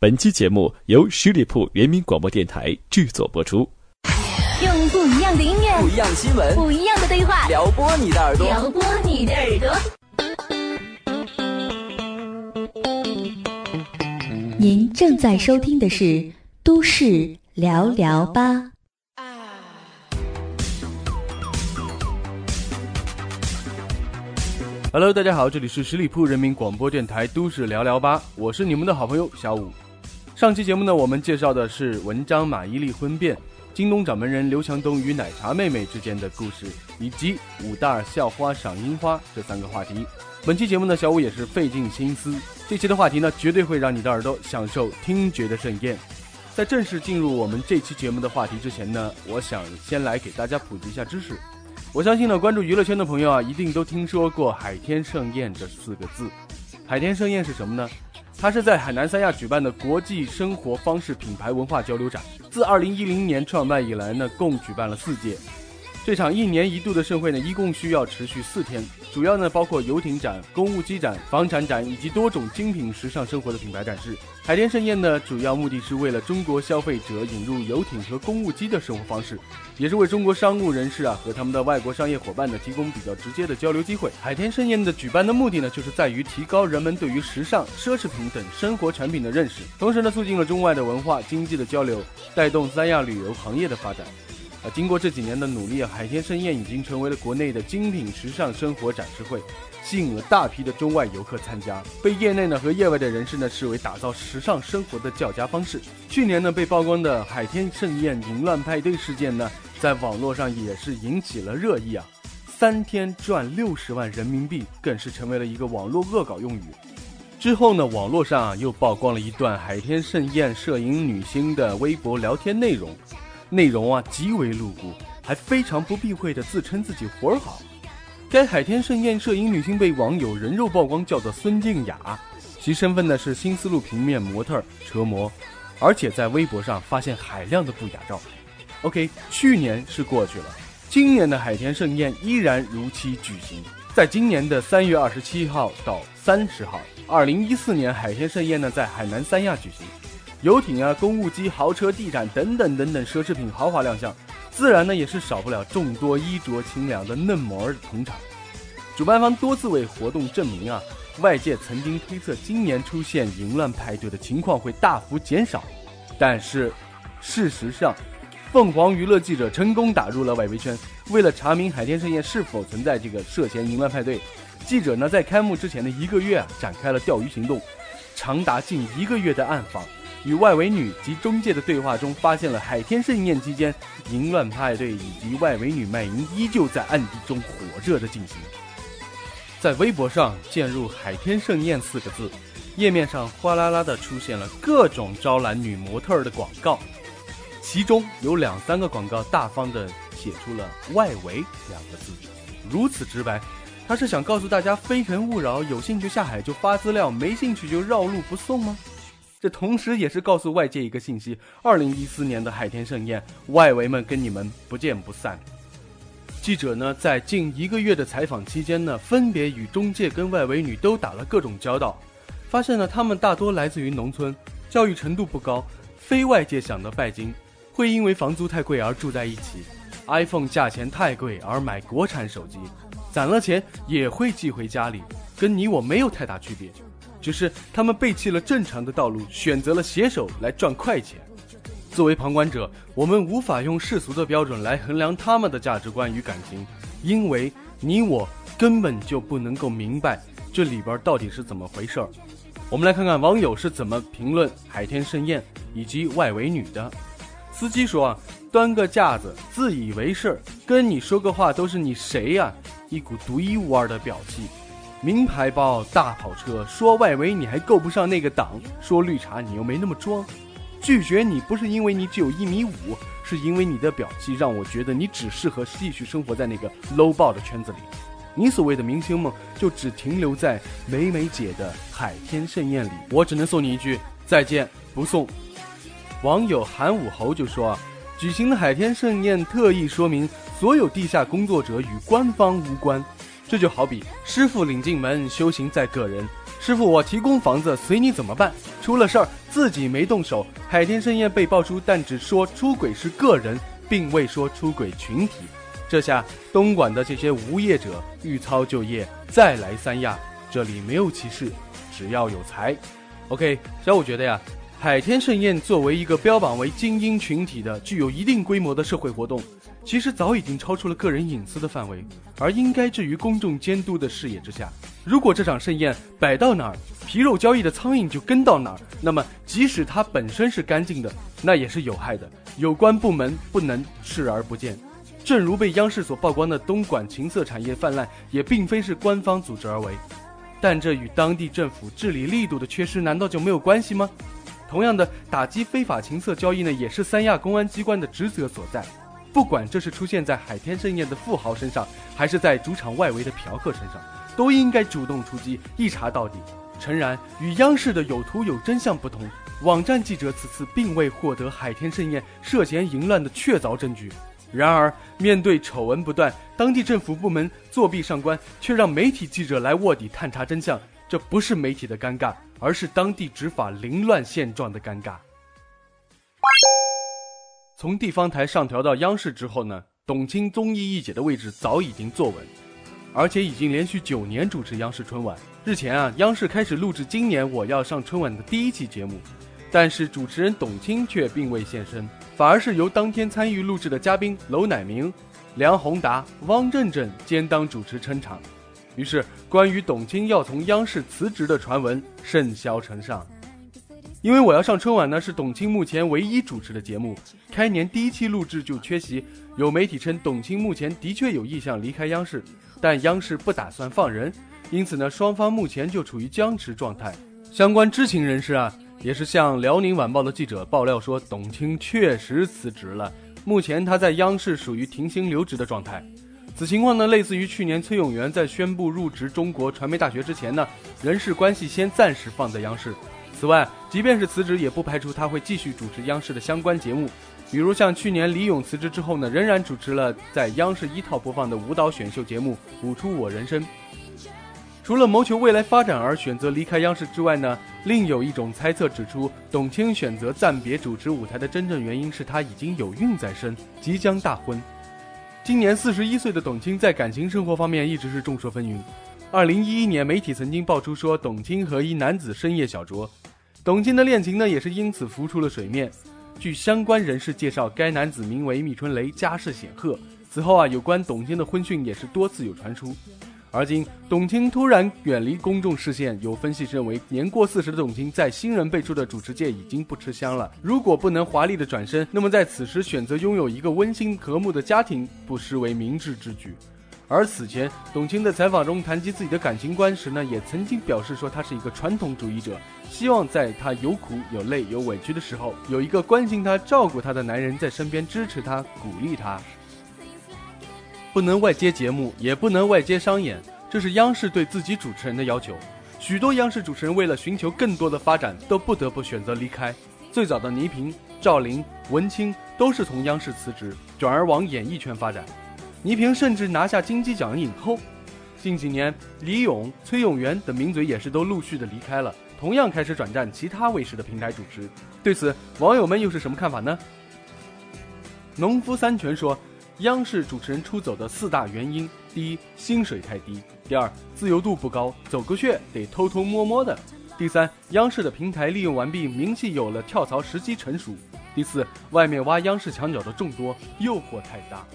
本期节目由十里铺人民广播电台制作播出。用不一样的音乐，不一样新闻，不一样的对话，撩拨你的耳朵，撩拨你的耳朵。您正在收听的是《都市聊聊吧》。Hello，大家好，这里是十里铺人民广播电台《都市聊聊吧》，我是你们的好朋友小五。上期节目呢，我们介绍的是文章马伊琍婚变、京东掌门人刘强东与奶茶妹妹之间的故事，以及武大校花赏樱花这三个话题。本期节目呢，小五也是费尽心思，这期的话题呢，绝对会让你的耳朵享受听觉的盛宴。在正式进入我们这期节目的话题之前呢，我想先来给大家普及一下知识。我相信呢，关注娱乐圈的朋友啊，一定都听说过“海天盛宴”这四个字。海天盛宴是什么呢？它是在海南三亚举办的国际生活方式品牌文化交流展，自二零一零年创办以来呢，共举办了四届。这场一年一度的盛会呢，一共需要持续四天，主要呢包括游艇展、公务机展、房产展以及多种精品时尚生活的品牌展示。海天盛宴呢，主要目的是为了中国消费者引入游艇和公务机的生活方式，也是为中国商务人士啊和他们的外国商业伙伴呢提供比较直接的交流机会。海天盛宴的举办的目的呢，就是在于提高人们对于时尚、奢侈品等生活产品的认识，同时呢促进了中外的文化经济的交流，带动三亚旅游行业的发展。啊，经过这几年的努力，海天盛宴已经成为了国内的精品时尚生活展示会，吸引了大批的中外游客参加，被业内呢和业外的人士呢视为打造时尚生活的较佳方式。去年呢被曝光的海天盛宴淫乱派对事件呢，在网络上也是引起了热议啊，三天赚六十万人民币，更是成为了一个网络恶搞用语。之后呢，网络上啊又曝光了一段海天盛宴摄影女星的微博聊天内容。内容啊极为露骨，还非常不避讳的自称自己活儿好。该海天盛宴摄影女星被网友人肉曝光，叫做孙静雅，其身份呢是新丝路平面模特车模，而且在微博上发现海量的不雅照。OK，去年是过去了，今年的海天盛宴依然如期举行，在今年的三月二十七号到三十号，二零一四年海天盛宴呢在海南三亚举行。游艇啊，公务机、豪车、地毯等等等等奢侈品豪华亮相，自然呢也是少不了众多衣着清凉的嫩模儿捧场。主办方多次为活动证明啊，外界曾经推测今年出现淫乱派对的情况会大幅减少，但是事实上，凤凰娱乐记者成功打入了外围圈。为了查明海天盛宴是否存在这个涉嫌淫乱派对，记者呢在开幕之前的一个月啊展开了钓鱼行动，长达近一个月的暗访。与外围女及中介的对话中，发现了海天盛宴期间淫乱派对以及外围女卖淫依旧在暗地中火热的进行。在微博上键入“海天盛宴”四个字，页面上哗啦啦的出现了各种招揽女模特儿的广告，其中有两三个广告大方的写出了“外围”两个字，如此直白，他是想告诉大家非诚勿扰，有兴趣下海就发资料，没兴趣就绕路不送吗？这同时也是告诉外界一个信息：二零一四年的海天盛宴，外围们跟你们不见不散。记者呢，在近一个月的采访期间呢，分别与中介跟外围女都打了各种交道，发现呢，他们大多来自于农村，教育程度不高，非外界想的拜金，会因为房租太贵而住在一起，iPhone 价钱太贵而买国产手机，攒了钱也会寄回家里，跟你我没有太大区别。只是他们背弃了正常的道路，选择了携手来赚快钱。作为旁观者，我们无法用世俗的标准来衡量他们的价值观与感情，因为你我根本就不能够明白这里边到底是怎么回事儿。我们来看看网友是怎么评论海天盛宴以及外围女的。司机说啊，端个架子，自以为是，跟你说个话都是你谁呀？一股独一无二的表气。名牌包、大跑车，说外围你还够不上那个档；说绿茶你又没那么装。拒绝你不是因为你只有一米五，是因为你的表气让我觉得你只适合继续生活在那个 low 爆的圈子里。你所谓的明星梦，就只停留在美美姐的海天盛宴里。我只能送你一句再见，不送。网友韩武侯就说，举行的海天盛宴特意说明，所有地下工作者与官方无关。这就好比师傅领进门，修行在个人。师傅，我提供房子，随你怎么办？出了事儿自己没动手。海天盛宴被爆出，但只说出轨是个人，并未说出轨群体。这下东莞的这些无业者欲操就业，再来三亚，这里没有歧视，只要有才。OK，小五觉得呀。海天盛宴作为一个标榜为精英群体的、具有一定规模的社会活动，其实早已经超出了个人隐私的范围，而应该置于公众监督的视野之下。如果这场盛宴摆到哪儿，皮肉交易的苍蝇就跟到哪儿，那么即使它本身是干净的，那也是有害的。有关部门不能视而不见。正如被央视所曝光的东莞情色产业泛滥，也并非是官方组织而为，但这与当地政府治理力度的缺失，难道就没有关系吗？同样的，打击非法情色交易呢，也是三亚公安机关的职责所在。不管这是出现在海天盛宴的富豪身上，还是在主场外围的嫖客身上，都应该主动出击，一查到底。诚然，与央视的有图有真相不同，网站记者此次并未获得海天盛宴涉嫌淫乱的确凿证据。然而，面对丑闻不断，当地政府部门作弊上官，却让媒体记者来卧底探查真相，这不是媒体的尴尬。而是当地执法凌乱现状的尴尬。从地方台上调到央视之后呢，董卿综艺一姐的位置早已经坐稳，而且已经连续九年主持央视春晚。日前啊，央视开始录制今年我要上春晚的第一期节目，但是主持人董卿却并未现身，反而是由当天参与录制的嘉宾娄乃明、梁宏达、汪正正兼当主持撑场。于是，关于董卿要从央视辞职的传闻甚嚣尘上。因为我要上春晚呢，是董卿目前唯一主持的节目，开年第一期录制就缺席。有媒体称，董卿目前的确有意向离开央视，但央视不打算放人，因此呢，双方目前就处于僵持状态。相关知情人士啊，也是向辽宁晚报的记者爆料说，董卿确实辞职了，目前他在央视属于停薪留职的状态。此情况呢，类似于去年崔永元在宣布入职中国传媒大学之前呢，人事关系先暂时放在央视。此外，即便是辞职，也不排除他会继续主持央视的相关节目，比如像去年李咏辞职之后呢，仍然主持了在央视一套播放的舞蹈选秀节目《舞出我人生》。除了谋求未来发展而选择离开央视之外呢，另有一种猜测指出，董卿选择暂别主持舞台的真正原因是她已经有孕在身，即将大婚。今年四十一岁的董卿在感情生活方面一直是众说纷纭。二零一一年，媒体曾经爆出说董卿和一男子深夜小酌，董卿的恋情呢也是因此浮出了水面。据相关人士介绍，该男子名为密春雷，家世显赫。此后啊，有关董卿的婚讯也是多次有传出。而今，董卿突然远离公众视线，有分析认为，年过四十的董卿在新人辈出的主持界已经不吃香了。如果不能华丽的转身，那么在此时选择拥有一个温馨和睦的家庭，不失为明智之举。而此前，董卿在采访中谈及自己的感情观时呢，也曾经表示说，她是一个传统主义者，希望在她有苦、有累、有委屈的时候，有一个关心她、照顾她的男人在身边支持她、鼓励她。不能外接节目，也不能外接商演，这是央视对自己主持人的要求。许多央视主持人为了寻求更多的发展，都不得不选择离开。最早的倪萍、赵琳、文清都是从央视辞职，转而往演艺圈发展。倪萍甚至拿下金鸡奖影后。近几年，李咏、崔永元等名嘴也是都陆续的离开了，同样开始转战其他卫视的平台主持。对此，网友们又是什么看法呢？农夫三全说。央视主持人出走的四大原因：第一，薪水太低；第二，自由度不高，走个穴得偷偷摸摸的；第三，央视的平台利用完毕，名气有了，跳槽时机成熟；第四，外面挖央视墙角的众多，诱惑太大。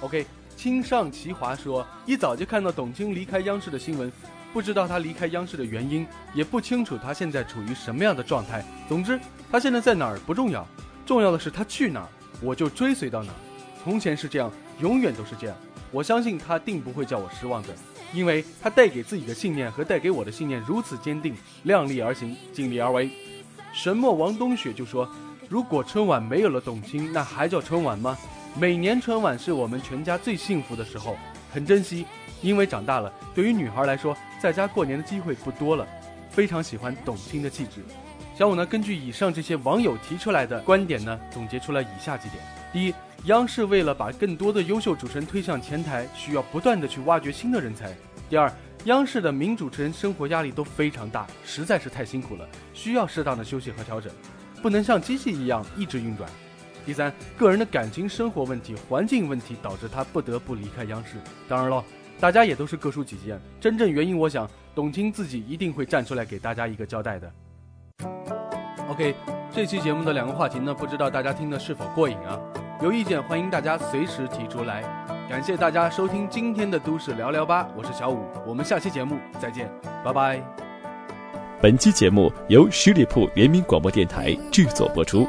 OK，清上奇华说，一早就看到董卿离开央视的新闻，不知道她离开央视的原因，也不清楚她现在处于什么样的状态。总之，她现在在哪儿不重要，重要的是她去哪儿，我就追随到哪儿。从前是这样，永远都是这样。我相信她定不会叫我失望的，因为她带给自己的信念和带给我的信念如此坚定，量力而行，尽力而为。神墨王冬雪就说：“如果春晚没有了董卿，那还叫春晚吗？每年春晚是我们全家最幸福的时候，很珍惜。因为长大了，对于女孩来说，在家过年的机会不多了。非常喜欢董卿的气质。”小五呢，根据以上这些网友提出来的观点呢，总结出了以下几点：第一。央视为了把更多的优秀主持人推向前台，需要不断的去挖掘新的人才。第二，央视的名主持人生活压力都非常大，实在是太辛苦了，需要适当的休息和调整，不能像机器一样一直运转。第三，个人的感情生活问题、环境问题导致他不得不离开央视。当然了，大家也都是各抒己见，真正原因，我想董卿自己一定会站出来给大家一个交代的。OK，这期节目的两个话题呢，不知道大家听的是否过瘾啊？有意见欢迎大家随时提出来。感谢大家收听今天的都市聊聊吧，我是小五，我们下期节目再见，拜拜。本期节目由十里铺人民广播电台制作播出。